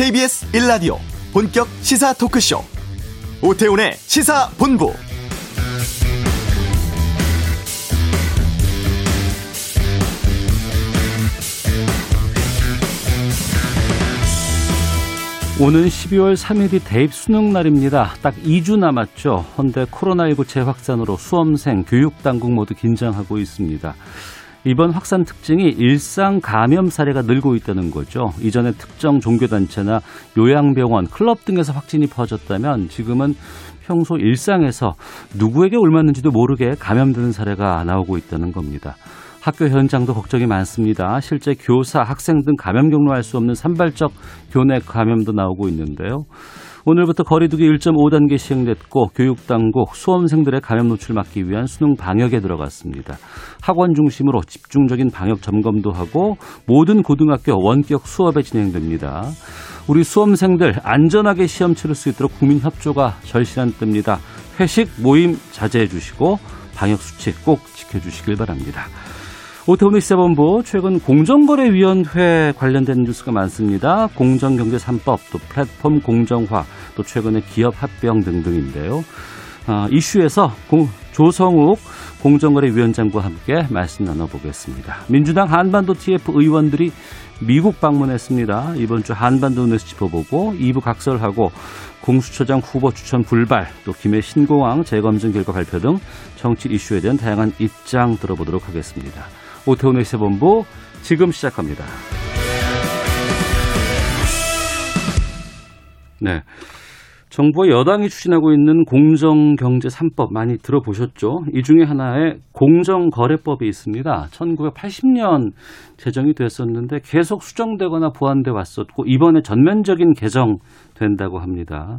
KBS 1라디오 본격 시사 토크쇼 오태훈의 시사본부 오는 12월 3일이 대입 수능 날입니다. 딱 2주 남았죠. 헌데 코로나19 재확산으로 수험생, 교육당국 모두 긴장하고 있습니다. 이번 확산 특징이 일상 감염 사례가 늘고 있다는 거죠. 이전에 특정 종교단체나 요양병원, 클럽 등에서 확진이 퍼졌다면 지금은 평소 일상에서 누구에게 옮았는지도 모르게 감염되는 사례가 나오고 있다는 겁니다. 학교 현장도 걱정이 많습니다. 실제 교사, 학생 등 감염 경로할 수 없는 산발적 교내 감염도 나오고 있는데요. 오늘부터 거리두기 1.5단계 시행됐고 교육당국 수험생들의 감염 노출 막기 위한 수능 방역에 들어갔습니다. 학원 중심으로 집중적인 방역 점검도 하고 모든 고등학교 원격 수업에 진행됩니다. 우리 수험생들 안전하게 시험 치를 수 있도록 국민 협조가 절실한 때입니다. 회식 모임 자제해 주시고 방역 수칙 꼭 지켜 주시길 바랍니다. 오태훈의 시사본부 최근 공정거래위원회 관련된 뉴스가 많습니다. 공정경제 3법, 또 플랫폼 공정화, 또 최근에 기업 합병 등등인데요. 어, 이슈에서 공, 조성욱 공정거래위원장과 함께 말씀 나눠보겠습니다. 민주당 한반도 TF 의원들이 미국 방문했습니다. 이번 주 한반도 뉴스 짚어보고 2부 각설하고 공수처장 후보 추천 불발, 또 김해 신공항 재검증 결과 발표 등 정치 이슈에 대한 다양한 입장 들어보도록 하겠습니다. 오태훈의 세본부 지금 시작합니다. 네. 정부와 여당이 추진하고 있는 공정경제 3법 많이 들어보셨죠? 이 중에 하나에 공정거래법이 있습니다. 1980년 제정이 됐었는데 계속 수정되거나 보완돼 왔었고 이번에 전면적인 개정 된다고 합니다.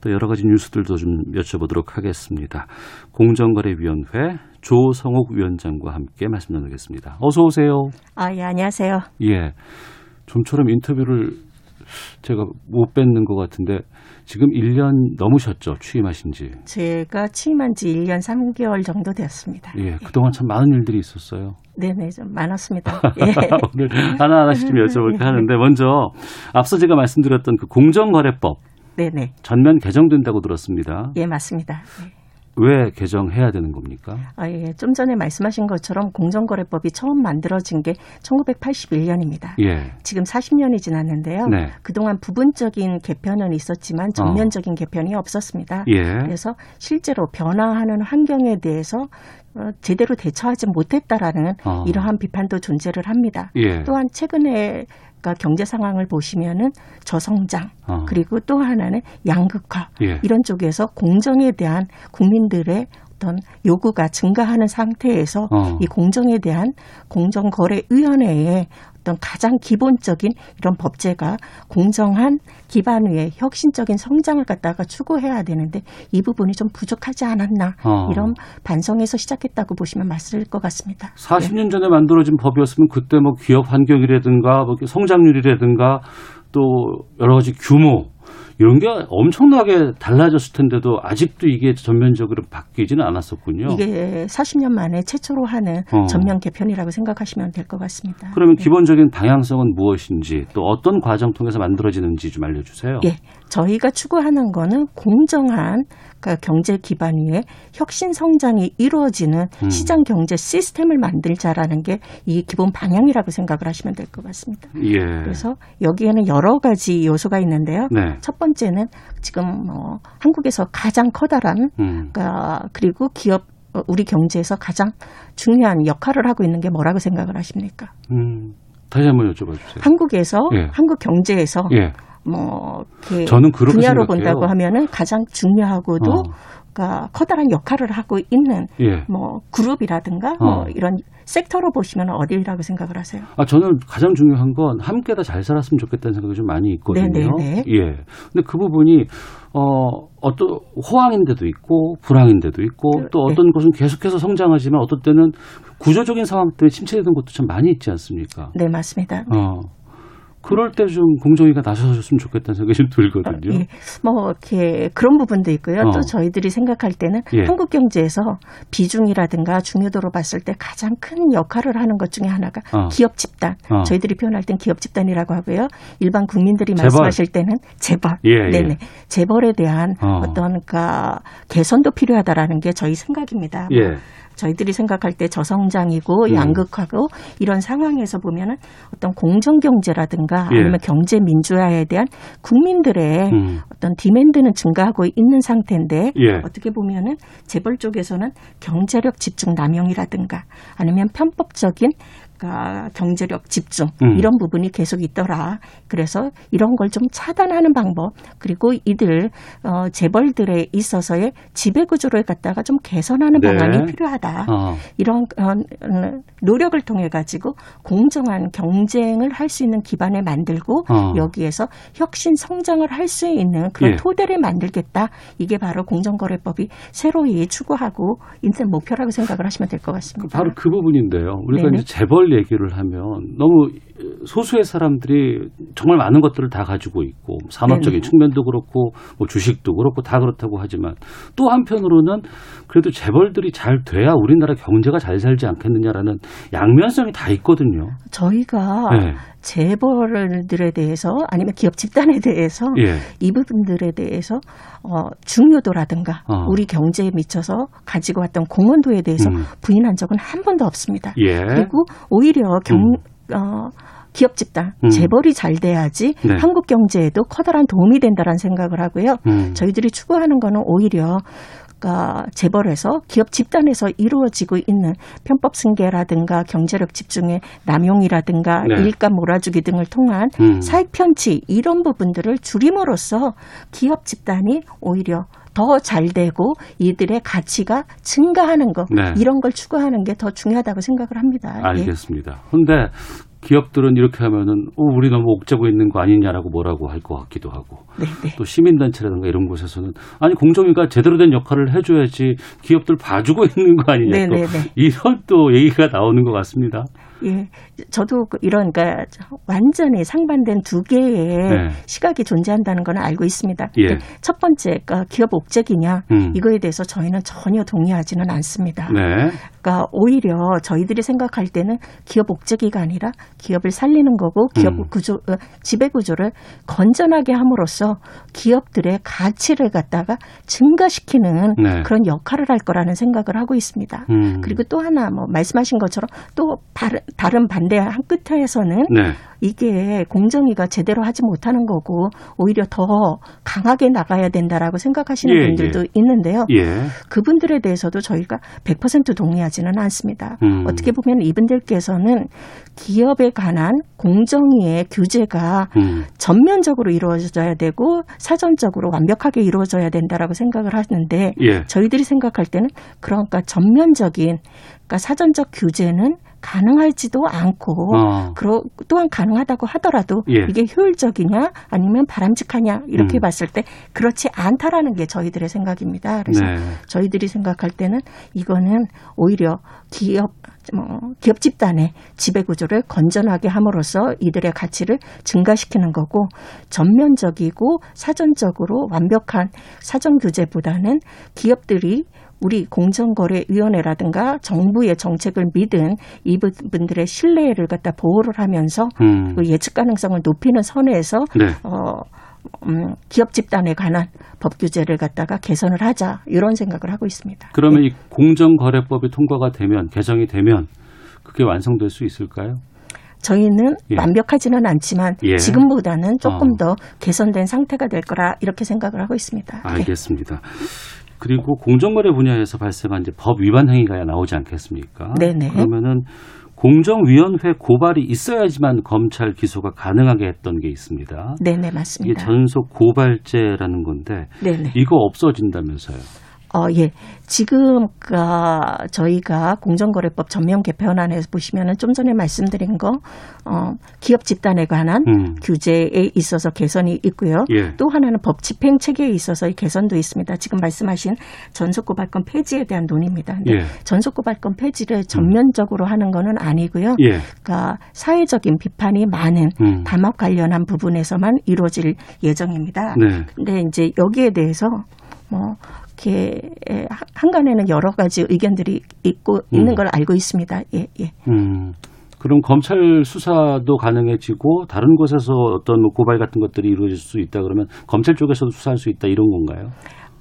또 여러 가지 뉴스들도 좀 여쭤보도록 하겠습니다. 공정거래위원회 조성욱 위원장과 함께 말씀 나누겠습니다. 어서 오세요. 아, 예, 안녕하세요. 예. 좀처럼 인터뷰를 제가 못 뵙는 것 같은데 지금 1년 넘으셨죠? 취임하신 지. 제가 취임한 지 1년 3개월 정도 되었습니다. 예, 그동안 참 많은 일들이 있었어요. 네네, 좀 많았습니다. 예. 오늘 하나하나씩 좀 여쭤볼까 하는데 먼저 앞서 제가 말씀드렸던 그 공정거래법. 네네. 전면 개정된다고 들었습니다. 예, 맞습니다. 예. 왜 개정해야 되는 겁니까? 아, 예. 좀 전에 말씀하신 것처럼 공정거래법이 처음 만들어진 게 1981년입니다. 예. 지금 40년이 지났는데요. 네. 그동안 부분적인 개편은 있었지만 전면적인 어. 개편이 없었습니다. 예. 그래서 실제로 변화하는 환경에 대해서 어, 제대로 대처하지 못했다라는 어. 이러한 비판도 존재를 합니다. 예. 또한 최근에 그러니까 경제 상황을 보시면은 저성장 어. 그리고 또 하나는 양극화 예. 이런 쪽에서 공정에 대한 국민들의 어떤 요구가 증가하는 상태에서 어. 이 공정에 대한 공정거래위원회의 어떤 가장 기본적인 이런 법제가 공정한 기반 위에 혁신적인 성장을 갖다가 추구해야 되는데 이 부분이 좀 부족하지 않았나 어. 이런 반성에서 시작했다고 보시면 맞을 것 같습니다. 40년 네. 전에 만들어진 법이었으면 그때 뭐 기업 환경이라든가 뭐 성장률이라든가 또 여러 가지 규모 이런 게 엄청나게 달라졌을 텐데도 아직도 이게 전면적으로 바뀌지는 않았었군요. 이게 40년 만에 최초로 하는 어. 전면 개편이라고 생각하시면 될 것 같습니다. 그러면 네. 기본적인 방향성은 무엇인지 또 어떤 과정 통해서 만들어지는지 좀 알려주세요. 예, 저희가 추구하는 거는 공정한 그러니까 경제 기반 위에 혁신 성장이 이루어지는 음. 시장 경제 시스템을 만들자라는 게 이 기본 방향이라고 생각을 하시면 될 것 같습니다. 예. 그래서 여기에는 여러 가지 요소가 있는데요. 네. 첫 번째 는 지금 뭐 한국에서 가장 커다란 음. 그러니까 그리고 기업 어, 우리 경제에서 가장 중요한 역할을 하고 있는 게 뭐라고 생각을 하십니까? 음. 다시 한번 여쭤봐 주세요. 한국에서 예. 한국 경제에서 예. 뭐 저는 그렇게 분야로 생각해요. 본다고 하면은 가장 중요하고도 어. 그러니까 커다란 역할을 하고 있는 예. 뭐 그룹이라든가 어. 뭐 이런 섹터로 보시면 어디라고 생각을 하세요? 아 저는 가장 중요한 건 함께 다 잘 살았으면 좋겠다는 생각이 좀 많이 있거든요. 네네네. 예. 근데 그 부분이 어 어떤 호황인 데도 있고 불황인 데도 있고 그, 또 어떤 네. 것은 계속해서 성장하지만 어떤 때는 구조적인 상황 때문에 침체되는 것도 참 많이 있지 않습니까? 네 맞습니다. 어. 그럴 때 좀 공정위가 나서줬으면 좋겠다는 생각이 좀 들거든요. 예, 뭐 이렇게 그런 부분도 있고요. 어. 또 저희들이 생각할 때는 예. 한국 경제에서 비중이라든가 중요도로 봤을 때 가장 큰 역할을 하는 것 중에 하나가 어. 기업 집단. 어. 저희들이 표현할 땐 기업 집단이라고 하고요. 일반 국민들이 재벌. 말씀하실 때는 재벌. 예, 예. 네네. 재벌에 대한 어. 어. 떤 그러니까 개선도 필요하다라는 게 저희 생각입니다. 예. 저희들이 생각할 때 저성장이고 음. 양극화고 이런 상황에서 보면은 어떤 공정 경제라든가 예. 아니면 경제 민주화에 대한 국민들의 음. 어떤 디맨드는 증가하고 있는 상태인데 예. 어떻게 보면은 재벌 쪽에서는 경제력 집중 남용이라든가 아니면 편법적인 경제력 집중 음. 이런 부분이 계속 있더라. 그래서 이런 걸 좀 차단하는 방법 그리고 이들 어, 재벌들에 있어서의 지배 구조를 갖다가 좀 개선하는 네. 방안이 필요하다. 어. 이런 어, 어, 노력을 통해 가지고 공정한 경쟁을 할 수 있는 기반을 만들고 어. 여기에서 혁신 성장을 할 수 있는 그런 예. 토대를 만들겠다. 이게 바로 공정거래법이 새로이 추구하고 있는 목표라고 생각을 하시면 될 것 같습니다. 바로 그 부분인데요. 우리가 네네. 이제 재벌 얘기를 하면 너무 소수의 사람들이 정말 많은 것들을 다 가지고 있고 산업적인 네네. 측면도 그렇고 뭐 주식도 그렇고 다 그렇다고 하지만 또 한편으로는 그래도 재벌들이 잘 돼야 우리나라 경제가 잘 살지 않겠느냐라는 양면성이 다 있거든요. 저희가 네. 재벌들에 대해서 아니면 기업 집단에 대해서 예. 이 부분들에 대해서 어, 중요도라든가 어. 우리 경제에 미쳐서 가지고 왔던 공헌도에 대해서 음. 부인한 적은 한 번도 없습니다. 예. 그리고 오히려 경, 음. 어, 기업 집단, 음. 재벌이 잘 돼야지 네. 한국 경제에도 커다란 도움이 된다라는 생각을 하고요. 음. 저희들이 추구하는 거는 오히려 그러니까 재벌에서 기업 집단에서 이루어지고 있는 편법 승계라든가 경제력 집중의 남용이라든가 네. 일감 몰아주기 등을 통한 음. 사익 편취 이런 부분들을 줄임으로써 기업 집단이 오히려 더잘 되고 이들의 가치가 증가하는 것 네. 이런 걸 추구하는 게 더 중요하다고 생각을 합니다. 예. 알겠습니다. 근데 기업들은 이렇게 하면은 어, 우리 너무 옥죄고 있는 거 아니냐라고 뭐라고 할 것 같기도 하고 네, 네. 또 시민단체라든가 이런 곳에서는 아니 공정위가 제대로 된 역할을 해줘야지 기업들 봐주고 있는 거 아니냐 네, 또 네, 네. 이런 또 얘기가 나오는 것 같습니다. 예, 저도 그 이런 그러니까 완전히 상반된 두 개의 네. 시각이 존재한다는 건 알고 있습니다. 예. 근데 첫 번째, 그러니까 기업 옥죄기냐 음. 이거에 대해서 저희는 전혀 동의하지는 않습니다. 네. 그러니까 오히려 저희들이 생각할 때는 기업 옥죄기가 아니라 기업을 살리는 거고 기업 음. 구조, 어, 지배 구조를 건전하게 함으로써 기업들의 가치를 갖다가 증가시키는 네. 그런 역할을 할 거라는 생각을 하고 있습니다. 음. 그리고 또 하나 뭐 말씀하신 것처럼 또 다른, 다른 반 대한 끝에서는 네. 이게 공정위가 제대로 하지 못하는 거고 오히려 더 강하게 나가야 된다라고 생각하시는 예, 분들도 있는데요. 예. 그분들에 대해서도 저희가 100% 동의하지는 않습니다. 음. 어떻게 보면 이분들께서는 기업에 관한 공정위의 규제가 음. 전면적으로 이루어져야 되고 사전적으로 완벽하게 이루어져야 된다라고 생각을 하는데 예. 저희들이 생각할 때는 그러니까 전면적인 그러니까 사전적 규제는 가능할지도 않고 어. 그러, 또한 가능하다고 하더라도 예. 이게 효율적이냐 아니면 바람직하냐 이렇게 음. 봤을 때 그렇지 않다라는 게 저희들의 생각입니다. 그래서 네. 저희들이 생각할 때는 이거는 오히려 기업 뭐 기업 집단의 지배 구조를 건전하게 함으로써 이들의 가치를 증가시키는 거고 전면적이고 사전적으로 완벽한 사전 규제보다는 기업들이 우리 공정거래위원회라든가 정부의 정책을 믿은 이분들의 신뢰를 갖다 보호를 하면서 음. 그 예측 가능성을 높이는 선에서 네. 어, 음, 기업 집단에 관한 법 규제를 갖다가 개선을 하자 이런 생각을 하고 있습니다. 그러면 이 공정거래법이 통과가 되면 개정이 되면 그게 완성될 수 있을까요? 저희는 예. 완벽하지는 않지만 예. 지금보다는 조금 어. 더 개선된 상태가 될 거라 이렇게 생각을 하고 있습니다. 네. 알겠습니다. 그리고 공정거래 분야에서 발생한 이제 법 위반 행위가 나오지 않겠습니까? 네네. 그러면은 공정위원회 고발이 있어야지만 검찰 기소가 가능하게 했던 게 있습니다. 네네 이게 맞습니다. 전속 고발제라는 건데 네네. 이거 없어진다면서요? 어, 예. 지금, 그, 저희가 공정거래법 전면 개편안에서 보시면은 좀 전에 말씀드린 거, 어, 기업 집단에 관한 음. 규제에 있어서 개선이 있고요. 예. 또 하나는 법 집행 체계에 있어서의 개선도 있습니다. 지금 말씀하신 전속고발권 폐지에 대한 논의입니다. 근데 예. 전속고발권 폐지를 전면적으로 하는 거는 아니고요. 예. 그러니까 사회적인 비판이 많은 음. 담합 관련한 부분에서만 이루어질 예정입니다. 네. 근데 이제 여기에 대해서 뭐 이렇게 한간에는 여러 가지 의견들이 있고 있는 음. 걸 알고 있습니다. 예, 예. 음. 그럼 검찰 수사도 가능해지고 다른 곳에서 어떤 뭐 고발 같은 것들이 이루어질 수 있다 그러면 검찰 쪽에서도 수사할 수 있다 이런 건가요?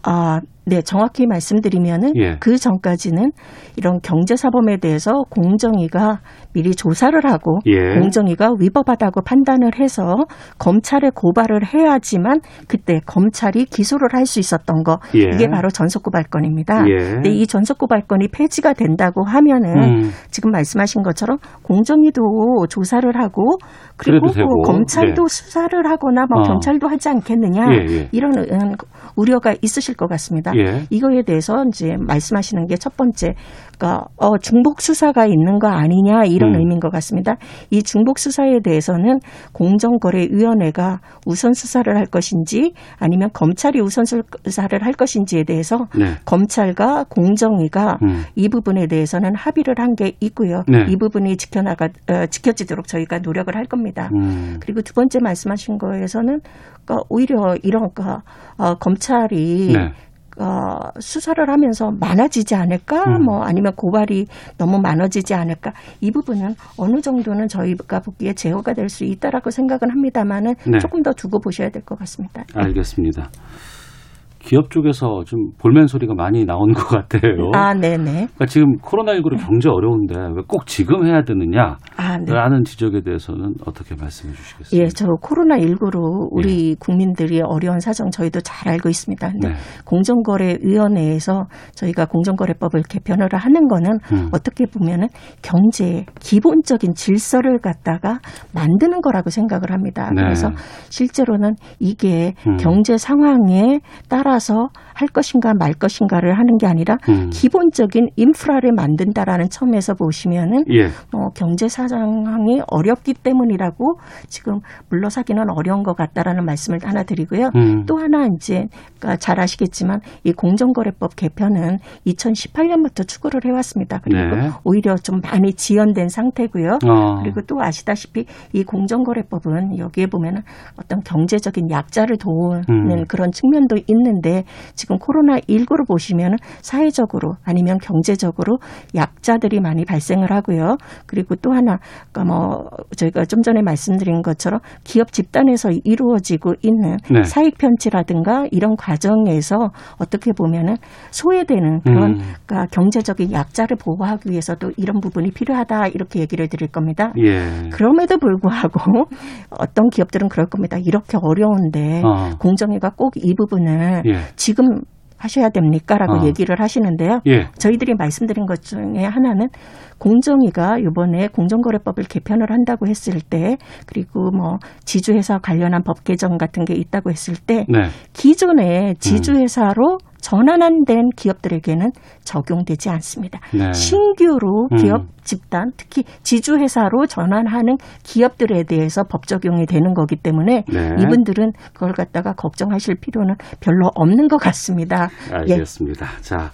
아, 네, 정확히 말씀드리면은 예. 그 전까지는 이런 경제 사범에 대해서 공정위가 미리 조사를 하고 예. 공정위가 위법하다고 판단을 해서 검찰에 고발을 해야지만 그때 검찰이 기소를 할 수 있었던 거 예. 이게 바로 전속 고발권입니다. 예. 근데 이 전속 고발권이 폐지가 된다고 하면은 음. 지금 말씀하신 것처럼 공정위도 조사를 하고 그리고 뭐 검찰도 네. 수사를 하거나 뭐 어. 경찰도 하지 않겠느냐 예, 예. 이런 음, 우려가 있으실 것 같습니다. 예. 이거에 대해서 이제 말씀하시는 게 첫 번째, 그러니까 어, 중복 수사가 있는 거 아니냐 이런 음. 의미인 것 같습니다. 이 중복 수사에 대해서는 공정거래위원회가 우선 수사를 할 것인지 아니면 검찰이 우선 수사를 할 것인지에 대해서 네. 검찰과 공정위가 음. 이 부분에 대해서는 합의를 한 게 있고요. 네. 이 부분이 지켜나가 어, 지켜지도록 저희가 노력을 할 겁니다. 음. 그리고 두 번째 말씀하신 거에서는 그러니까 오히려 이런 그러니까 어, 검찰이 네. 어, 수사를 하면서 많아지지 않을까? 음. 뭐 아니면 고발이 너무 많아지지 않을까? 이 부분은 어느 정도는 저희가 보기에 제어가 될 수 있다라고 생각은 합니다만은 네. 조금 더 두고 보셔야 될 것 같습니다. 알겠습니다. 기업 쪽에서 좀 볼멘 소리가 많이 나오는 것 같아요. 아, 네네. 그러니까 지금 코로나19로 경제 어려운데 왜 꼭 지금 해야 되느냐? 아, 네. 라는 지적에 대해서는 어떻게 말씀해 주시겠습니까? 예, 저 코로나19로 우리 국민들이 어려운 사정 저희도 잘 알고 있습니다. 근데 네. 공정거래위원회에서 저희가 공정거래법을 개편을 하는 거는 음. 어떻게 보면은 경제의 기본적인 질서를 갖다가 만드는 거라고 생각을 합니다. 네. 그래서 실제로는 이게 음. 경제 상황에 따라 서 할 것인가 말 것인가를 하는 게 아니라 음. 기본적인 인프라를 만든다라는 점에서 보시면은 예. 어, 경제 상황이 어렵기 때문이라고 지금 물러서기는 어려운 것 같다라는 말씀을 하나 드리고요. 음. 또 하나 이제 그러니까 잘 아시겠지만 이 공정거래법 개편은 2018년부터 추구를 해왔습니다. 그리고 네. 오히려 좀 많이 지연된 상태고요. 어. 그리고 또 아시다시피 이 공정거래법은 여기에 보면은 어떤 경제적인 약자를 도우는 음. 그런 측면도 있는데 지금 코로나 19로 보시면은 사회적으로 아니면 경제적으로 약자들이 많이 발생을 하고요. 그리고 또 하나 그러니까 뭐 저희가 좀 전에 말씀드린 것처럼 기업 집단에서 이루어지고 있는 네. 사익 편취라든가 이런 과정에서 어떻게 보면은 소외되는 그런 음. 그러니까 경제적인 약자를 보호하기 위해서도 이런 부분이 필요하다 이렇게 얘기를 드릴 겁니다. 예. 그럼에도 불구하고 어떤 기업들은 그럴 겁니다. 이렇게 어려운데 어. 공정위가 꼭 이 부분을 예. 지금 하셔야 됩니까라고 어. 얘기를 하시는데요. 예. 저희들이 말씀드린 것 중에 하나는 공정위가 이번에 공정거래법을 개편을 한다고 했을 때 그리고 뭐 지주회사 관련한 법 개정 같은 게 있다고 했을 때 네. 기존에 지주회사로 전환된 기업들에게는 적용되지 않습니다. 네. 신규로 음. 기업 집단 특히 지주회사로 전환하는 기업들에 대해서 법 적용이 되는 거기 때문에 네. 이분들은 그걸 갖다가 걱정하실 필요는 별로 없는 것 같습니다. 예. 알겠습니다. 자,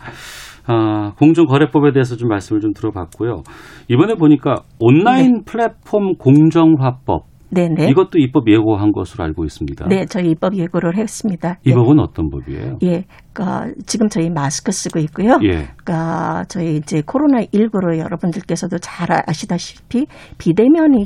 아, 공정거래법에 대해서 좀 말씀을 좀 들어봤고요. 이번에 보니까 온라인 플랫폼 공정화법 네네. 이것도 입법 예고한 것으로 알고 있습니다. 네, 저희 입법 예고를 했습니다. 이 법은 어떤 법이에요? 예. 예. 그러니까 지금 저희 마스크 쓰고 있고요. 예. 그러니까 저희 이제 코로나 19로 여러분들께서도 잘 아시다시피 비대면이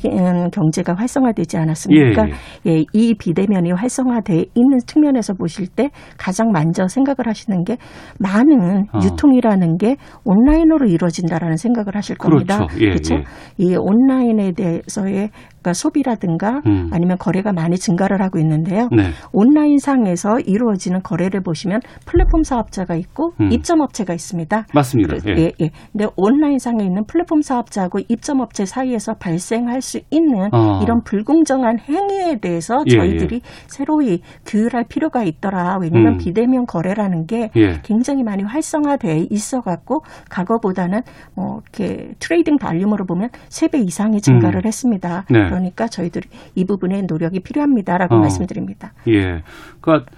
경제가 활성화되지 않았습니까? 예, 예, 이 비대면이 활성화돼 있는 측면에서 보실 때 가장 먼저 생각을 하시는 게 많은 어. 유통이라는 게 온라인으로 이루어진다라는 생각을 하실 겁니다. 그렇죠. 예, 그렇죠? 예. 이 온라인에 대해서의 그러니까 소비라든가 음. 아니면 거래가 많이 증가를 하고 있는데요. 네. 온라인 상에서 이루어지는 거래를 보시면 플랫 폼 사업자가 있고 음. 입점 업체가 있습니다. 맞습니다. 그래- 예. 예, 예. 근데 온라인상에 있는 플랫폼 사업자하고 입점 업체 사이에서 발생할 수 있는 어. 이런 불공정한 행위에 대해서 예, 저희들이 새로이 규율할 필요가 있더라. 왜냐하면 음. 비대면 거래라는 게 예. 굉장히 많이 활성화돼 있어 갖고 과거보다는 뭐 이렇게 trading volume으로 보면 세 배 이상이 증가를 음. 했습니다. 네. 그러니까 저희들이 이 부분에 노력이 필요합니다라고 어. 말씀드립니다. 예. 그러니까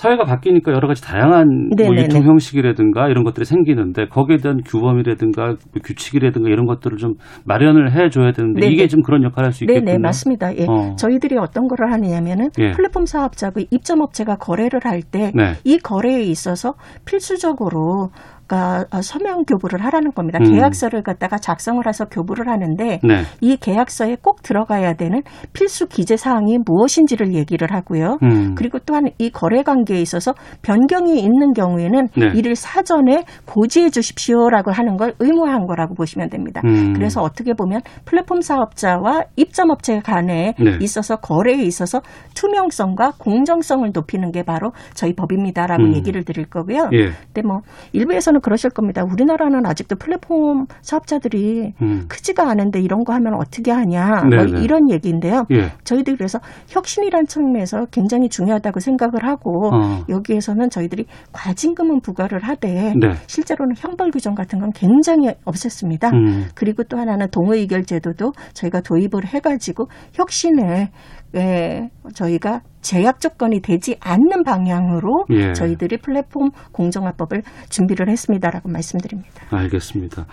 사회가 바뀌니까 여러 가지 다양한 뭐. 유통 형식이라든가 이런 것들이 생기는데 거기에 대한 규범이라든가 뭐 규칙이라든가 이런 것들을 좀 마련을 해줘야 되는데 네네. 이게 좀 그런 역할을 할 수 있겠군요. 네, 네, 맞습니다. 예. 어. 저희들이 어떤 거를 하느냐면은 예. 플랫폼 사업자고 입점업체가 거래를 할 때이 네. 거래에 있어서 필수적으로 그러니까 서명 교부를 하라는 겁니다. 음. 계약서를 갖다가 작성을 해서 교부를 하는데 네. 이 계약서에 꼭 들어가야 되는 필수 기재 사항이 무엇인지를 얘기를 하고요. 음. 그리고 또한 이 거래 관계에 있어서 변경이 있는 경우에는 네. 이를 사전에 고지해 주십시오라고 하는 걸 의무화한 거라고 보시면 됩니다. 음. 그래서 어떻게 보면 플랫폼 사업자와 입점업체 간에 네. 있어서 거래에 있어서 투명성과 공정성을 높이는 게 바로 저희 법입니다라고 음. 얘기를 드릴 거고요. 예. 근데 뭐 일부에서는 그러실 겁니다. 우리나라는 아직도 플랫폼 사업자들이 음. 크지가 않은데 이런 거 하면 어떻게 하냐 네, 뭐 네. 이런 얘기인데요. 예. 저희들이 그래서 혁신이란 측면에서 굉장히 중요하다고 생각을 하고 어. 여기에서는 저희들이 과징금은 부과를 하되 네. 실제로는 형벌 규정 같은 건 굉장히 없앴습니다. 음. 그리고 또 하나는 동의의결 제도도 저희가 도입을 해가지고 혁신을 예, 저희가 제약 조건이 되지 않는 방향으로 예. 저희들이 플랫폼 공정화법을 준비를 했습니다라고 말씀드립니다. 알겠습니다.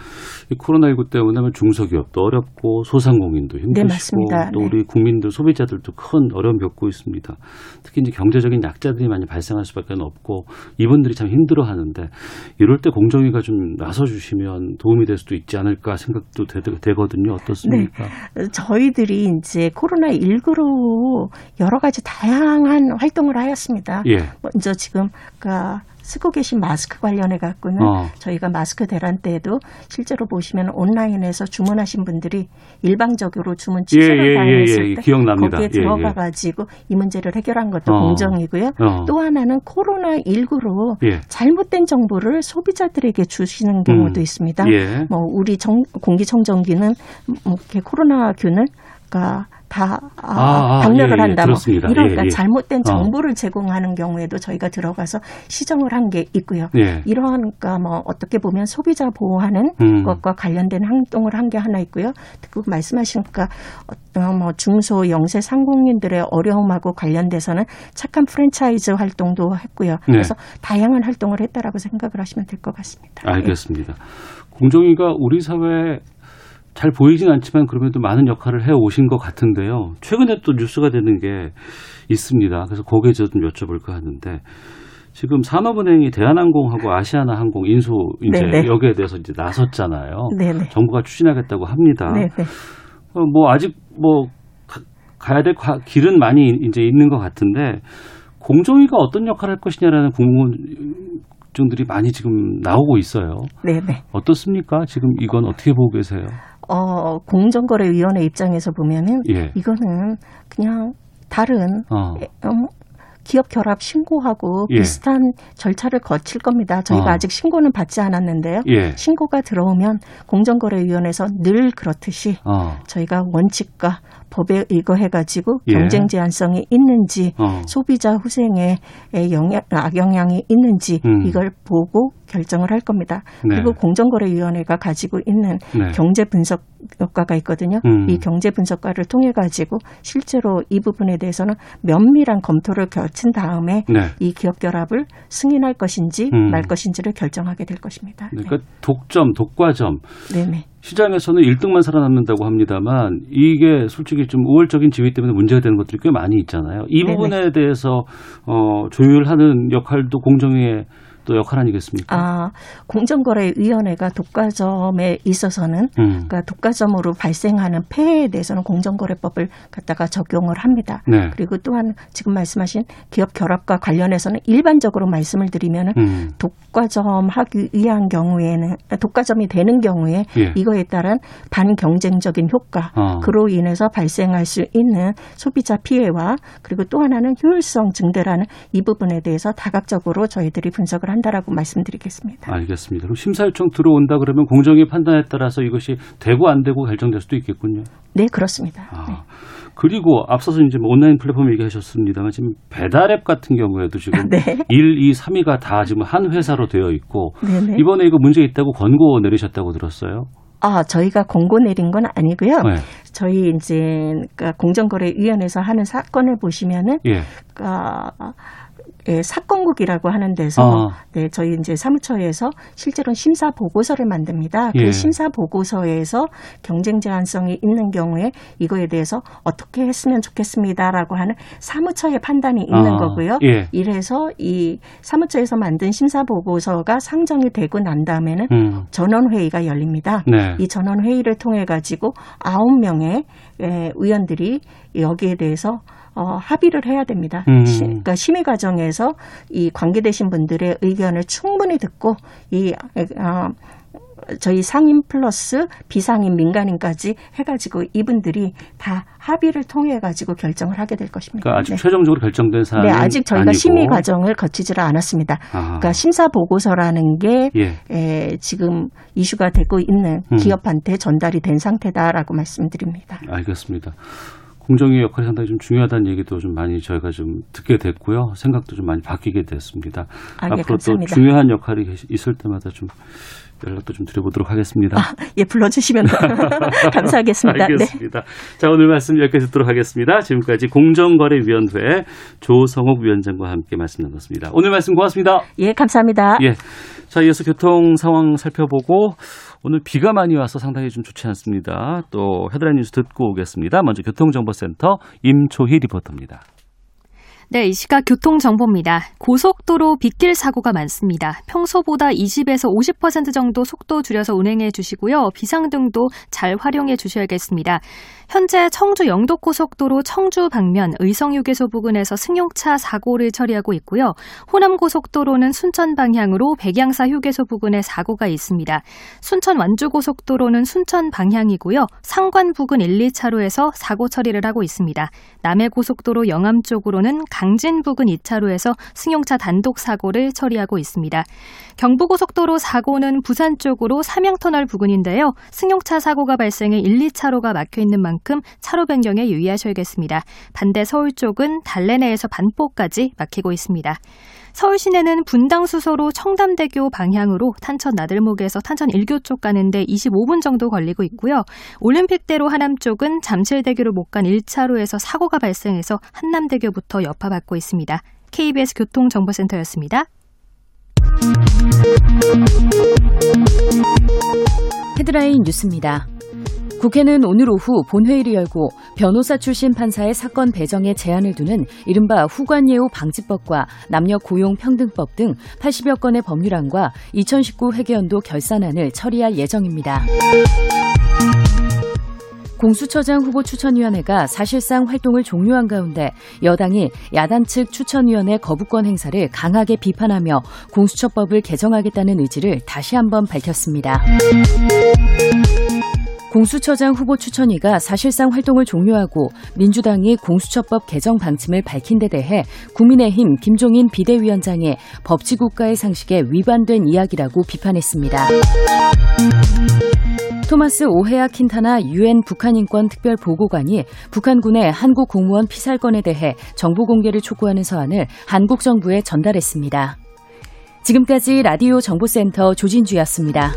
이 코로나19 때문에 뭐 중소기업도 어렵고 소상공인도 힘드시고 네. 또 네. 우리 국민들 소비자들도 큰 어려움 겪고 있습니다. 특히 이제 경제적인 약자들이 많이 발생할 수밖에 없고 이분들이 참 힘들어하는데 이럴 때 공정위가 좀 나서 주시면 도움이 될 수도 있지 않을까 생각도 되, 거든요 어떻습니까? 저희들이 이제 코로나 19로 여러 가지 다양한 활동을 하였습니다. 예. 먼저 지금 그 쓰고 계신 마스크 관련해 갖고는 어. 저희가 마스크 대란 때에도 실제로 보시면 온라인에서 주문하신 분들이 일방적으로 주문 취소를 예, 예, 당했을 예, 예. 때 기억납니다. 거기에 예, 들어가 예. 가지고 이 문제를 해결한 것도 어. 공정이고요. 어. 또 하나는 코로나 19로 예. 잘못된 정보를 소비자들에게 주시는 경우도 음. 있습니다. 예. 뭐 우리 정, 공기청정기는 뭐 이렇게 코로나균을 그러니까 다 아, 아, 아, 박멸을 예, 예, 한다. 뭐 들었습니다. 이러니까 예, 예. 잘못된 어. 정보를 제공하는 경우에도 저희가 들어가서 시정을 한 게 있고요. 예. 이러하니까 뭐 어떻게 보면 소비자 보호하는 음. 것과 관련된 활동을 한 게 하나 있고요. 그 말씀하시니까 어떤 뭐 중소 영세 상공인들의 어려움하고 관련돼서는 착한 프랜차이즈 활동도 했고요. 네. 그래서 다양한 활동을 했다라고 생각을 하시면 될 것 같습니다. 예. 알겠습니다. 공정위가 우리 사회에 잘 보이진 않지만 그럼에도 많은 역할을 해 오신 것 같은데요. 최근에 또 뉴스가 되는 게 있습니다. 그래서 거기에 좀 여쭤볼까 하는데 지금 산업은행이 대한항공하고 아시아나항공 인수 이제 네네. 여기에 대해서 이제 나섰잖아요. 네네. 정부가 추진하겠다고 합니다. 네네. 어, 뭐 아직 뭐 가, 야될 길은 많이 이제 있는 것 같은데 공정위가 어떤 역할을 할 것이냐라는 궁금증들이 많이 지금 나오고 있어요. 네네. 어떻습니까? 지금 이건 어떻게 보고 계세요? 어, 공정거래위원회 입장에서 보면은 예. 이거는 그냥 다른 어. 에, 어, 기업 결합 신고하고 예. 비슷한 절차를 거칠 겁니다. 저희가 어. 아직 신고는 받지 않았는데요. 예. 신고가 들어오면 공정거래위원회에서 늘 그렇듯이 어. 저희가 원칙과 법에 의거해가지고 예. 경쟁 제한성이 있는지 어. 소비자 후생에 영향, 악영향이 있는지 음. 이걸 보고 결정을 할 겁니다. 네. 그리고 공정거래위원회가 가지고 있는 네. 경제 분석 효과가 있거든요. 음. 이 경제 분석과를 통해 가지고 실제로 이 부분에 대해서는 면밀한 검토를 거친 다음에 네. 이 기업 결합을 승인할 것인지 음. 말 것인지를 결정하게 될 것입니다. 그러니까 독점, 독과점. 네, 네. 시장에서는 1등만 살아남는다고 합니다만 이게 솔직히 좀 우월적인 지위 때문에 문제가 되는 것들이 꽤 많이 있잖아요. 이 네네. 부분에 대해서 어, 조율하는 역할도 공정위에 또 역할 아니겠습니까? 아, 공정거래위원회가 독과점에 있어서는 음. 그러니까 독과점으로 발생하는 폐해에 대해서는 공정거래법을 갖다가 적용을 합니다. 네. 그리고 또한 지금 말씀하신 기업 결합과 관련해서는 일반적으로 말씀을 드리면은 음. 독과점 하기 위한 경우에는 독과점이 되는 경우에 예. 이거에 따른 반경쟁적인 효과 어. 그로 인해서 발생할 수 있는 소비자 피해와 그리고 또 하나는 효율성 증대라는 이 부분에 대해서 다각적으로 저희들이 분석을 한다라고 말씀드리겠습니다. 알겠습니다. 그럼 심사 요청 들어온다 그러면 공정위 판단에 따라서 이것이 되고 안 되고 결정될 수도 있겠군요. 네, 그렇습니다. 아, 네. 그리고 앞서서 이제 뭐 온라인 플랫폼 얘기하셨습니다만 지금 배달앱 같은 경우에도 지금 네. 1, 2, 3위가 다 지금 한 회사로 되어 있고 네네. 이번에 이거 문제 있다고 권고 내리셨다고 들었어요. 아, 저희가 권고 내린 건 아니고요. 네. 저희 이제 그러니까 공정거래위원회에서 하는 사건을 보시면은 예. 그러니까 예, 사건국이라고 하는 데서 어. 네, 저희 이제 사무처에서 실제로 심사 보고서를 만듭니다. 그 예. 심사 보고서에서 경쟁 제한성이 있는 경우에 이거에 대해서 어떻게 했으면 좋겠습니다라고 하는 사무처의 판단이 있는 어. 거고요. 예. 이래서 이 사무처에서 만든 심사 보고서가 상정이 되고 난 다음에는 음. 전원 회의가 열립니다. 네. 이 전원 회의를 통해 가지고 아홉 명의 예, 의원들이 여기에 대해서 어, 합의를 해야 됩니다. 음. 시, 그러니까 심의 과정에서 이 관계되신 분들의 의견을 충분히 듣고 이 어, 저희 상인 플러스 비상인 민간인까지 해가지고 이분들이 다 합의를 통해 가지고 결정을 하게 될 것입니다. 그러니까 아직 네. 최종적으로 결정된 사안 네, 아직 저희가 아니고. 심의 과정을 거치지를 않았습니다. 아. 그러니까 심사 보고서라는 게 예. 에, 지금 이슈가 되고 있는 음. 기업한테 전달이 된 상태다라고 말씀드립니다. 알겠습니다. 공정위 역할이 상당히 좀 중요하다는 얘기도 좀 많이 저희가 좀 듣게 됐고요. 생각도 좀 많이 바뀌게 됐습니다. 아, 예, 앞으로 감사합니다. 또 중요한 역할이 있을 때마다 좀 연락도 좀 드려보도록 하겠습니다. 아, 예, 불러주시면 감사하겠습니다. 네. 알겠습니다. 네. 자, 오늘 말씀 여기까지 듣도록 하겠습니다. 지금까지 공정거래위원회 조성옥 위원장과 함께 말씀 나눴습니다. 오늘 말씀 고맙습니다. 예, 감사합니다. 예. 자, 이어서 교통 상황 살펴보고 오늘 비가 많이 와서 상당히 좀 좋지 않습니다. 또 헤드라인 뉴스 듣고 오겠습니다. 먼저 교통정보센터 임초희 리포터입니다. 네, 이 시각 교통정보입니다. 고속도로 빗길 사고가 많습니다. 평소보다 20에서 50% 정도 속도 줄여서 운행해 주시고요. 비상등도 잘 활용해 주셔야겠습니다. 현재 청주 영도고속도로 청주 방면 의성휴게소 부근에서 승용차 사고를 처리하고 있고요. 호남고속도로는 순천 방향으로 백양사 휴게소 부근에 사고가 있습니다. 순천 완주고속도로는 순천 방향이고요. 상관 부근 1, 2차로에서 사고 처리를 하고 있습니다. 남해고속도로 영암 쪽으로는 강진 부근 2차로에서 승용차 단독 사고를 처리하고 있습니다. 경부고속도로 사고는 부산 쪽으로 삼양터널 부근인데요. 승용차 사고가 발생해 1, 2차로가 막혀 있는 만큼 차로 변경에 유의하셔야겠습니다. 반대 서울 쪽은 달래내에서 반포까지 막히고 있습니다. 서울 시내는 분당 수소로 청담대교 방향으로 탄천 나들목에서 탄천 일교 쪽 가는데 25분 정도 걸리고 있고요. 올림픽대로 하남 쪽은 잠실대교로 못 간 1차로에서 사고가 발생해서 한남대교부터 여파받고 있습니다. KBS 교통정보센터였습니다. 헤드라인 뉴스입니다. 국회는 오늘 오후 본회의를 열고 변호사 출신 판사의 사건 배정에 제한을 두는 이른바 후관예우 방지법과 남녀 고용 평등법 등 80여 건의 법률안과 2019 회계연도 결산안을 처리할 예정입니다. 공수처장 후보 추천위원회가 사실상 활동을 종료한 가운데 여당이 야당 측 추천위원회 거부권 행사를 강하게 비판하며 공수처법을 개정하겠다는 의지를 다시 한번 밝혔습니다. 공수처장 후보 추천위가 사실상 활동을 종료하고 민주당이 공수처법 개정 방침을 밝힌 데 대해 국민의힘 김종인 비대위원장의 법치국가의 상식에 위반된 이야기라고 비판했습니다. 토마스 오헤아 킨타나 유엔 북한인권 특별보고관이 북한군의 한국 공무원 피살건에 대해 정보 공개를 촉구하는 서한을 한국 정부에 전달했습니다. 지금까지 라디오 정보센터 조진주였습니다.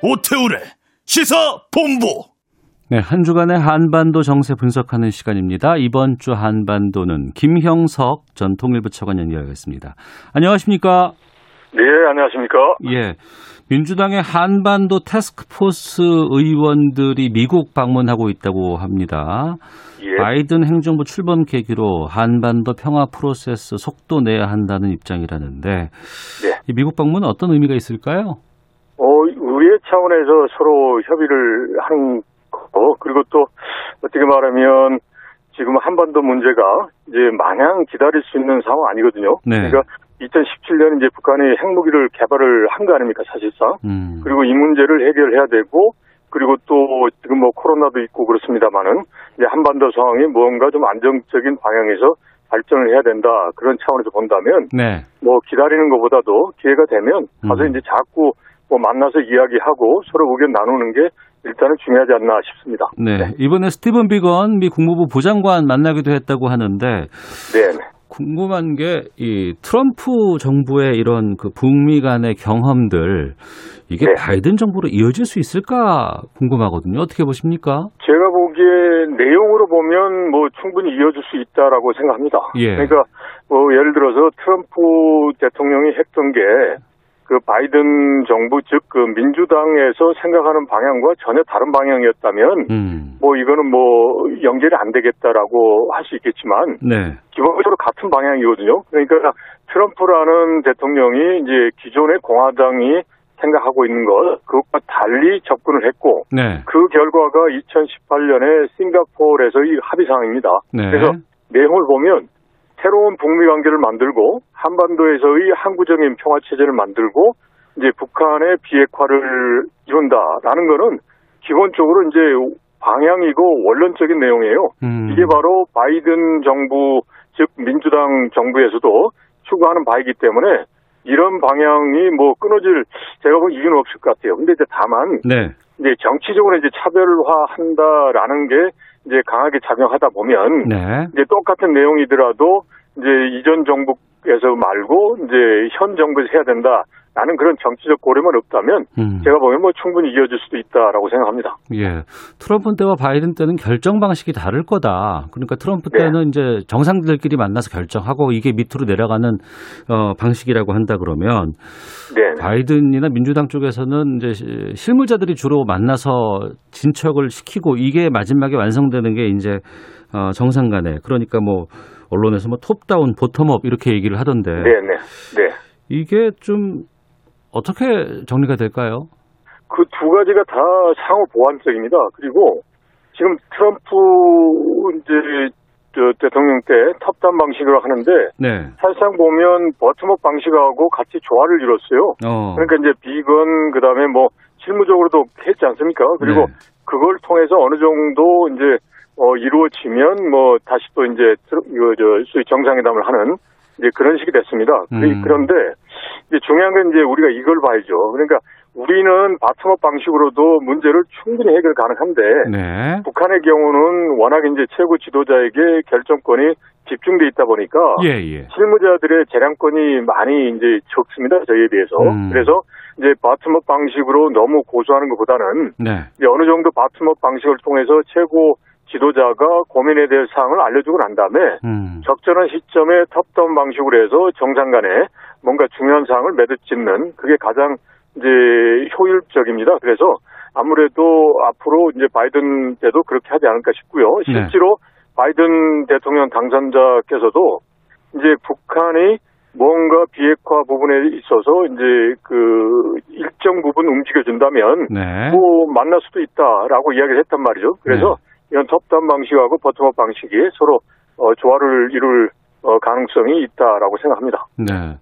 오태우래 시사 본부. 네, 한 주간의 한반도 정세 분석하는 시간입니다. 이번 주 한반도는 김형석 전 통일부 차관 연결하겠습니다. 안녕하십니까? 네, 안녕하십니까? 예. 민주당의 한반도 태스크포스 의원들이 미국 방문하고 있다고 합니다. 예. 바이든 행정부 출범 계기로 한반도 평화 프로세스 속도 내야 한다는 입장이라는데 네. 이 미국 방문은 어떤 의미가 있을까요? 차원에서 서로 협의를 하는 거고, 그리고 또 어떻게 말하면 지금 한반도 문제가 이제 마냥 기다릴 수 있는 상황 아니거든요. 네. 그러니까 2017년 이제 북한이 핵무기를 개발을 한 거 아닙니까, 사실상. 음. 그리고 이 문제를 해결해야 되고, 그리고 또 지금 뭐 코로나도 있고 그렇습니다만은 이제 한반도 상황이 뭔가 좀 안정적인 방향에서 발전을 해야 된다. 그런 차원에서 본다면 네. 뭐 기다리는 것보다도 기회가 되면 가서 음. 이제 자꾸 뭐 만나서 이야기하고 서로 의견 나누는 게 일단은 중요하지 않나 싶습니다. 네. 이번에 스티븐 비건 미 국무부 부장관 만나기도 했다고 하는데 네. 궁금한 게 이 트럼프 정부의 이런 그 북미 간의 경험들 이게 네. 바이든 정부로 이어질 수 있을까 궁금하거든요. 어떻게 보십니까? 제가 보기에 내용으로 보면 뭐 충분히 이어질 수 있다라고 생각합니다. 예. 그러니까 뭐 예를 들어서 트럼프 대통령이 했던 게 그 바이든 정부 즉 그 민주당에서 생각하는 방향과 전혀 다른 방향이었다면 음. 뭐 이거는 뭐 연결이 안 되겠다라고 할 수 있겠지만 네. 기본적으로 같은 방향이거든요. 그러니까 트럼프라는 대통령이 이제 기존의 공화당이 생각하고 있는 것 그것과 달리 접근을 했고 네. 그 결과가 2018년에 싱가포르에서 이 합의사항입니다. 네. 그래서 내용을 보면 새로운 북미 관계를 만들고 한반도에서의 항구적인 평화 체제를 만들고 이제 북한의 비핵화를 이룬다라는 거는 기본적으로 이제 방향이고 원론적인 내용이에요. 음. 이게 바로 바이든 정부 즉 민주당 정부에서도 추구하는 바이기 때문에 이런 방향이 뭐 끊어질 제가 보기엔 이유는 없을 것 같아요. 근데 이제 다만 네. 이제 정치적으로 이제 차별화한다라는 게 이제 강하게 작용하다 보면 네. 이제 똑같은 내용이더라도 이제 이전 정부에서 말고 이제 현 정부에서 해야 된다 라는 그런 정치적 고려만 없다면 음. 제가 보면 뭐 충분히 이어질 수도 있다라고 생각합니다. 예. 트럼프 때와 바이든 때는 결정 방식이 다를 거다. 그러니까 트럼프 네. 때는 이제 정상들끼리 만나서 결정하고 이게 밑으로 내려가는 어, 방식이라고 한다 그러면 네. 바이든이나 민주당 쪽에서는 이제 시- 실무자들이 주로 만나서 진척을 시키고 이게 마지막에 완성되는 게 이제 어, 정상 간에 그러니까 뭐 언론에서 뭐 톱다운 보텀업 이렇게 얘기를 하던데 네, 네, 네. 이게 좀 어떻게 정리가 될까요? 그 두 가지가 다 상호 보완적입니다. 그리고 지금 트럼프 이제 저 대통령 때 top-down 방식으로 하는데 네. 사실상 보면 bottom-up 방식하고 같이 조화를 이뤘어요. 어. 그러니까 이제 비건 그다음에 뭐 실무적으로도 했지 않습니까? 그리고 네. 그걸 통해서 어느 정도 이제 어 이루어지면 뭐 다시 또 이제 이거 저 소위 정상회담을 하는 이제 그런 식이 됐습니다. 음. 그런데 이제 중요한 건 이제 우리가 이걸 봐야죠. 그러니까 우리는 bottom-up 방식으로도 문제를 충분히 해결 가능한데 네. 북한의 경우는 워낙 이제 최고 지도자에게 결정권이 집중돼 있다 보니까 예, 예. 실무자들의 재량권이 많이 이제 적습니다. 저희에 비해서. 음. 그래서 이제 bottom-up 방식으로 너무 고수하는 것보다는 네. 이제 어느 정도 bottom-up 방식을 통해서 최고 지도자가 고민에 대한 사항을 알려주고 난 다음에 음. 적절한 시점에 top-down 방식으로 해서 정상 간에 뭔가 중요한 사항을 매듭 짓는 그게 가장 이제 효율적입니다. 그래서 아무래도 앞으로 이제 바이든 때도 그렇게 하지 않을까 싶고요. 네. 실제로 바이든 대통령 당선자께서도 이제 북한이 뭔가 비핵화 부분에 있어서 이제 그 일정 부분 움직여준다면 네. 뭐 만날 수도 있다라고 이야기를 했단 말이죠. 그래서 이런 톱다운 방식하고 버텀업 방식이 서로 어, 조화를 이룰 어, 가능성이 있다라고 생각합니다. 네.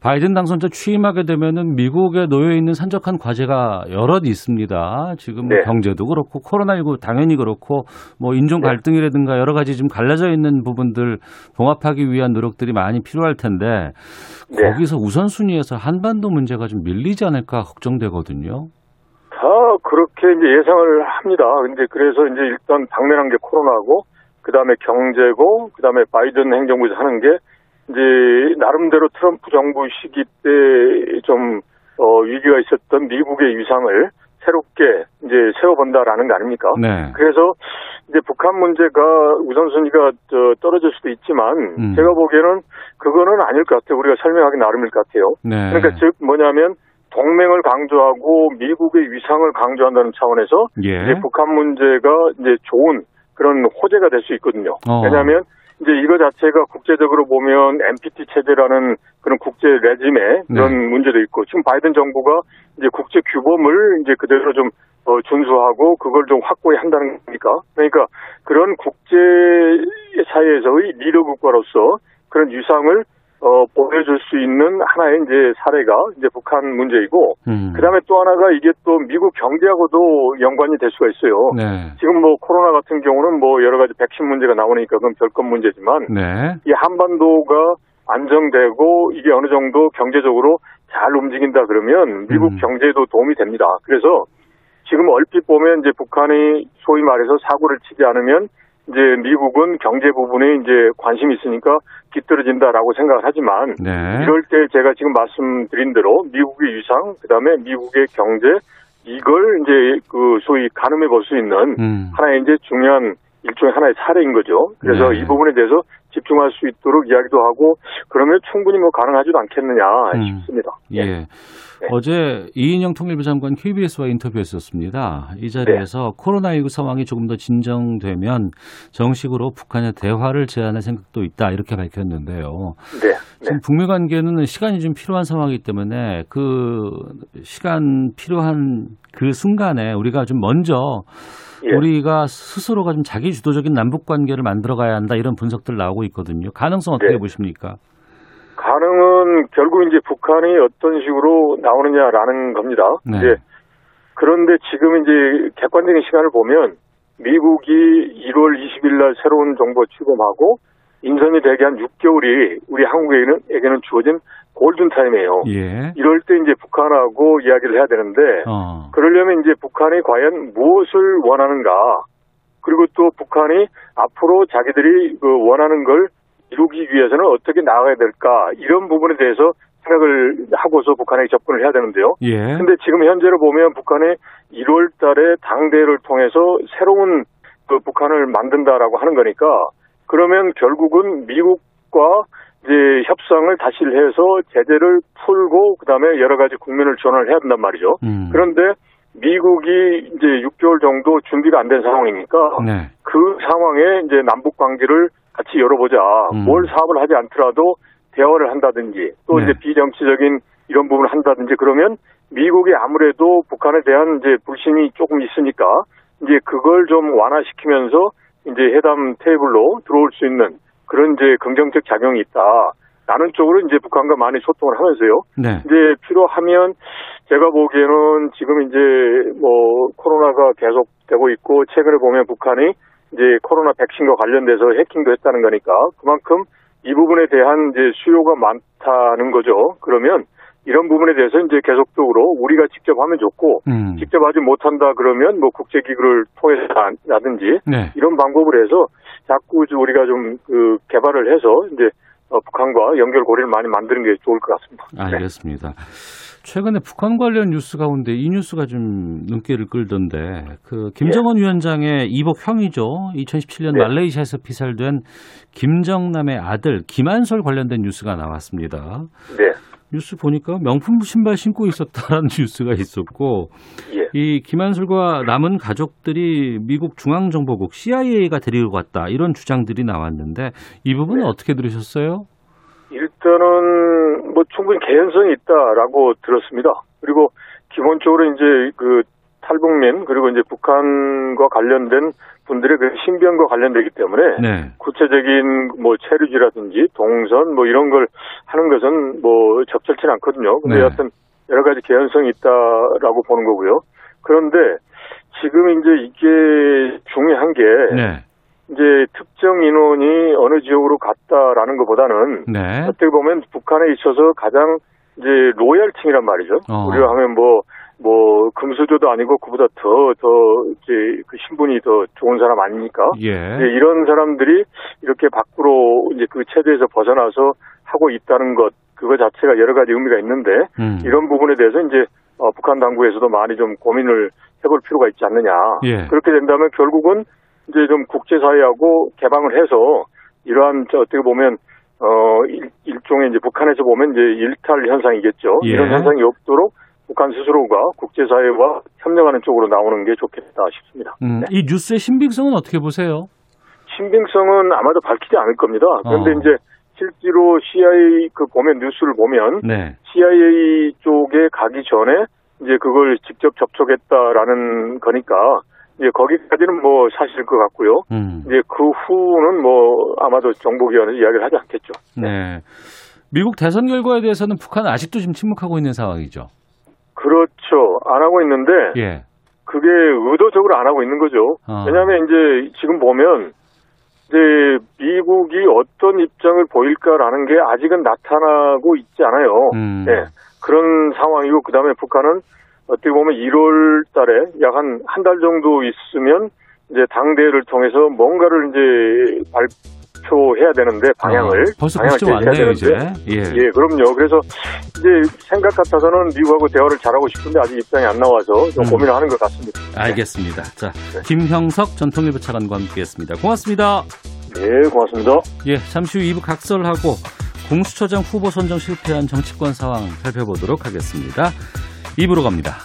바이든 당선자 취임하게 되면은 미국에 놓여 있는 산적한 과제가 여럿 있습니다. 지금 뭐 네. 경제도 그렇고 코로나19 당연히 그렇고 뭐 인종 네. 갈등이라든가 여러 가지 좀 갈라져 있는 부분들 봉합하기 위한 노력들이 많이 필요할 텐데 네. 거기서 우선순위에서 한반도 문제가 좀 밀리지 않을까 걱정되거든요. 다 그렇게 이제 예상을 합니다. 근데 그래서 이제 일단 당면한 게 코로나고, 그 다음에 경제고, 그 다음에 바이든 행정부에서 하는 게 이제 나름대로 트럼프 정부 시기 때 좀 어, 위기가 있었던 미국의 위상을 새롭게 이제 세워본다라는 거 아닙니까? 네. 그래서 이제 북한 문제가 우선순위가 저 떨어질 수도 있지만 음. 제가 보기에는 그거는 아닐 것 같아요. 우리가 설명하기 나름일 것 같아요. 네. 그러니까 즉 뭐냐면 동맹을 강조하고 미국의 위상을 강조한다는 차원에서 예. 이제 북한 문제가 이제 좋은 그런 호재가 될 수 있거든요. 어. 왜냐하면 이제 이거 자체가 국제적으로 보면 NPT 체제라는 그런 국제 레짐의 그런 네. 문제도 있고 지금 바이든 정부가 이제 국제 규범을 이제 그대로 좀 어, 준수하고 그걸 좀 확고히 한다는 겁니까? 그러니까 그런 국제 사회에서의 리더 국가로서 그런 위상을 어, 보여줄 수 있는 하나의 이제 사례가 이제 북한 문제이고 음. 그 다음에 또 하나가 이게 또 미국 경제하고도 연관이 될 수가 있어요. 네. 지금 뭐 코로나 같은 경우는 뭐 여러 가지 백신 문제가 나오니까 그건 별건 문제지만 네. 이 한반도가 안정되고 이게 어느 정도 경제적으로 잘 움직인다 그러면 미국 음. 경제에도 도움이 됩니다. 그래서 지금 얼핏 보면 이제 북한이 소위 말해서 사고를 치지 않으면 이제 미국은 경제 부분에 이제 관심이 있으니까 뒤떨어진다라고 생각을 하지만 네. 이럴 때 제가 지금 말씀드린 대로 미국의 위상, 그다음에 미국의 경제 이걸 이제 그 소위 가늠해 볼 수 있는 음. 하나의 이제 중요한 일종의 하나의 사례인 거죠. 그래서 네. 이 부분에 대해서 집중할 수 있도록 이야기도 하고 그러면 충분히 뭐 가능하지도 않겠느냐 음. 싶습니다. 예. 네. 어제 이인영 통일부 장관 KBS와 인터뷰했었습니다. 이 자리에서 네. 코로나19 상황이 조금 더 진정되면 정식으로 북한의 대화를 제안할 생각도 있다 이렇게 밝혔는데요. 네. 네. 지금 북미 관계는 시간이 좀 필요한 상황이기 때문에 그 시간 필요한 그 순간에 우리가 좀 먼저 예. 우리가 스스로가 좀 자기 주도적인 남북 관계를 만들어 가야 한다 이런 분석들 나오고 있거든요. 가능성 어떻게 네. 보십니까? 가능은 결국 이제 북한이 어떤 식으로 나오느냐라는 겁니다. 네. 이제 그런데 지금 이제 객관적인 시간을 보면 미국이 1월 20일 날 새로운 정부 출범하고 인선이 되게 한 6개월이 우리 한국에게는 주어진 골든타임이에요. 예. 이럴 때 이제 북한하고 이야기를 해야 되는데 어. 그러려면 이제 북한이 과연 무엇을 원하는가 그리고 또 북한이 앞으로 자기들이 그 원하는 걸 이루기 위해서는 어떻게 나아가야 될까 이런 부분에 대해서 생각을 하고서 북한에 접근을 해야 되는데요. 예. 근데 지금 현재로 보면 북한이 1월 달에 당대회를 통해서 새로운 그 북한을 만든다라고 하는 거니까 그러면 결국은 미국과 이제 협상을 다시 해서 제재를 풀고 그다음에 여러 가지 국민을 지원을 해야 된단 말이죠. 음. 그런데 미국이 이제 6개월 정도 준비가 안 된 상황이니까 네. 그 상황에 이제 남북 관계를 같이 열어보자. 음. 뭘 사업을 하지 않더라도 대화를 한다든지 또 네. 이제 비정치적인 이런 부분을 한다든지 그러면 미국이 아무래도 북한에 대한 이제 불신이 조금 있으니까 이제 그걸 좀 완화시키면서 이제 회담 테이블로 들어올 수 있는 그런 이제 긍정적 작용이 있다. 라는 쪽으로 이제 북한과 많이 소통을 하면서요. 네. 이제 필요하면 제가 보기에는 지금 이제 뭐 코로나가 계속되고 있고 최근에 보면 북한이 이제 코로나 백신과 관련돼서 해킹도 했다는 거니까 그만큼 이 부분에 대한 이제 수요가 많다는 거죠. 그러면 이런 부분에 대해서 이제 계속적으로 우리가 직접 하면 좋고 음. 직접 하지 못한다 그러면 뭐 국제기구를 통해서라든지 네. 이런 방법을 해서 자꾸 우리가 좀 그 개발을 해서 이제 어, 북한과 연결고리를 많이 만드는 게 좋을 것 같습니다. 네. 알겠습니다. 최근에 북한 관련 뉴스 가운데 이 뉴스가 좀 눈길을 끌던데 그 김정은 위원장의 이복 형이죠. 2017년 네. 말레이시아에서 피살된 김정남의 아들 김한솔 관련된 뉴스가 나왔습니다. 네. 뉴스 보니까 명품 신발 신고 있었다는 뉴스가 있었고 예. 이 김한솔과 남은 가족들이 미국 중앙정보국 CIA가 데리고 갔다 이런 주장들이 나왔는데 이 부분은 네. 어떻게 들으셨어요? 일단은 뭐 충분히 개연성이 있다라고 들었습니다. 그리고 기본적으로 이제 그 탈북민 그리고 이제 북한과 관련된 분들의 그 신변과 관련되기 때문에 네. 구체적인 뭐 체류지라든지 동선 뭐 이런 걸 하는 것은 뭐 적절치 는 않거든요. 근데 네. 여하튼 여러 가지 개연성이 있다라고 보는 거고요. 그런데 지금 이제 이게 중요한 게 네. 이제 특정 인원이 어느 지역으로 갔다라는 것보다는 네. 어떻게 보면 북한에 있어서 가장 이제 로열층이란 말이죠. 어. 우리가 하면 뭐, 뭐, 금수저도 아니고 그보다 더, 더, 이제 그 신분이 더 좋은 사람 아닙니까? 예. 이제 이런 사람들이 이렇게 밖으로 이제 그 체제에서 벗어나서 하고 있다는 것, 그거 자체가 여러 가지 의미가 있는데, 음. 이런 부분에 대해서 이제 어, 북한 당국에서도 많이 좀 고민을 해볼 필요가 있지 않느냐. 예. 그렇게 된다면 결국은 이제 좀 국제사회하고 개방을 해서 이러한 저 어떻게 보면 어 일, 일종의 이제 북한에서 보면 이제 일탈 현상이겠죠. 예. 이런 현상이 없도록 북한 스스로가 국제사회와 협력하는 쪽으로 나오는 게 좋겠다 싶습니다. 음, 네. 이 뉴스의 신빙성은 어떻게 보세요? 신빙성은 아마도 밝히지 않을 겁니다. 그런데 어. 이제 실제로 CIA 그 보면 뉴스를 보면 네. CIA 쪽에 가기 전에 이제 그걸 직접 접촉했다라는 거니까 이제 거기까지는 뭐 사실일 것 같고요. 음. 이제 그 후는 뭐 아마도 정보기관에서 이야기를 하지 않겠죠. 네. 미국 대선 결과에 대해서는 북한은 아직도 지금 침묵하고 있는 상황이죠. 그렇죠. 안 하고 있는데 예. 그게 의도적으로 안 하고 있는 거죠. 어. 왜냐하면 이제 지금 보면 이제 미국이 어떤 입장을 보일까라는 게 아직은 나타나고 있지 않아요. 음. 예. 그런 상황이고 그다음에 북한은 어떻게 보면 1월 달에 약 한 한 달 정도 있으면 이제 당대회를 통해서 뭔가를 이제 발 표해야 되는데 방향을 어, 벌써 그 방향을 제시해야 왔네요, 이제. 되는데 예. 예, 그럼요. 그래서 이제 생각 같아서는 미국하고 대화를 잘하고 싶은데 아직 입장이 안 나와서 좀 음. 고민을 하는 것 같습니다. 알겠습니다. 자, 네. 김형석 전 통일보 차관과 함께했습니다. 고맙습니다. 예, 고맙습니다. 예, 잠시 후 2부 각설하고 공수처장 후보 선정 실패한 정치권 상황 살펴보도록 하겠습니다. 2부로 갑니다.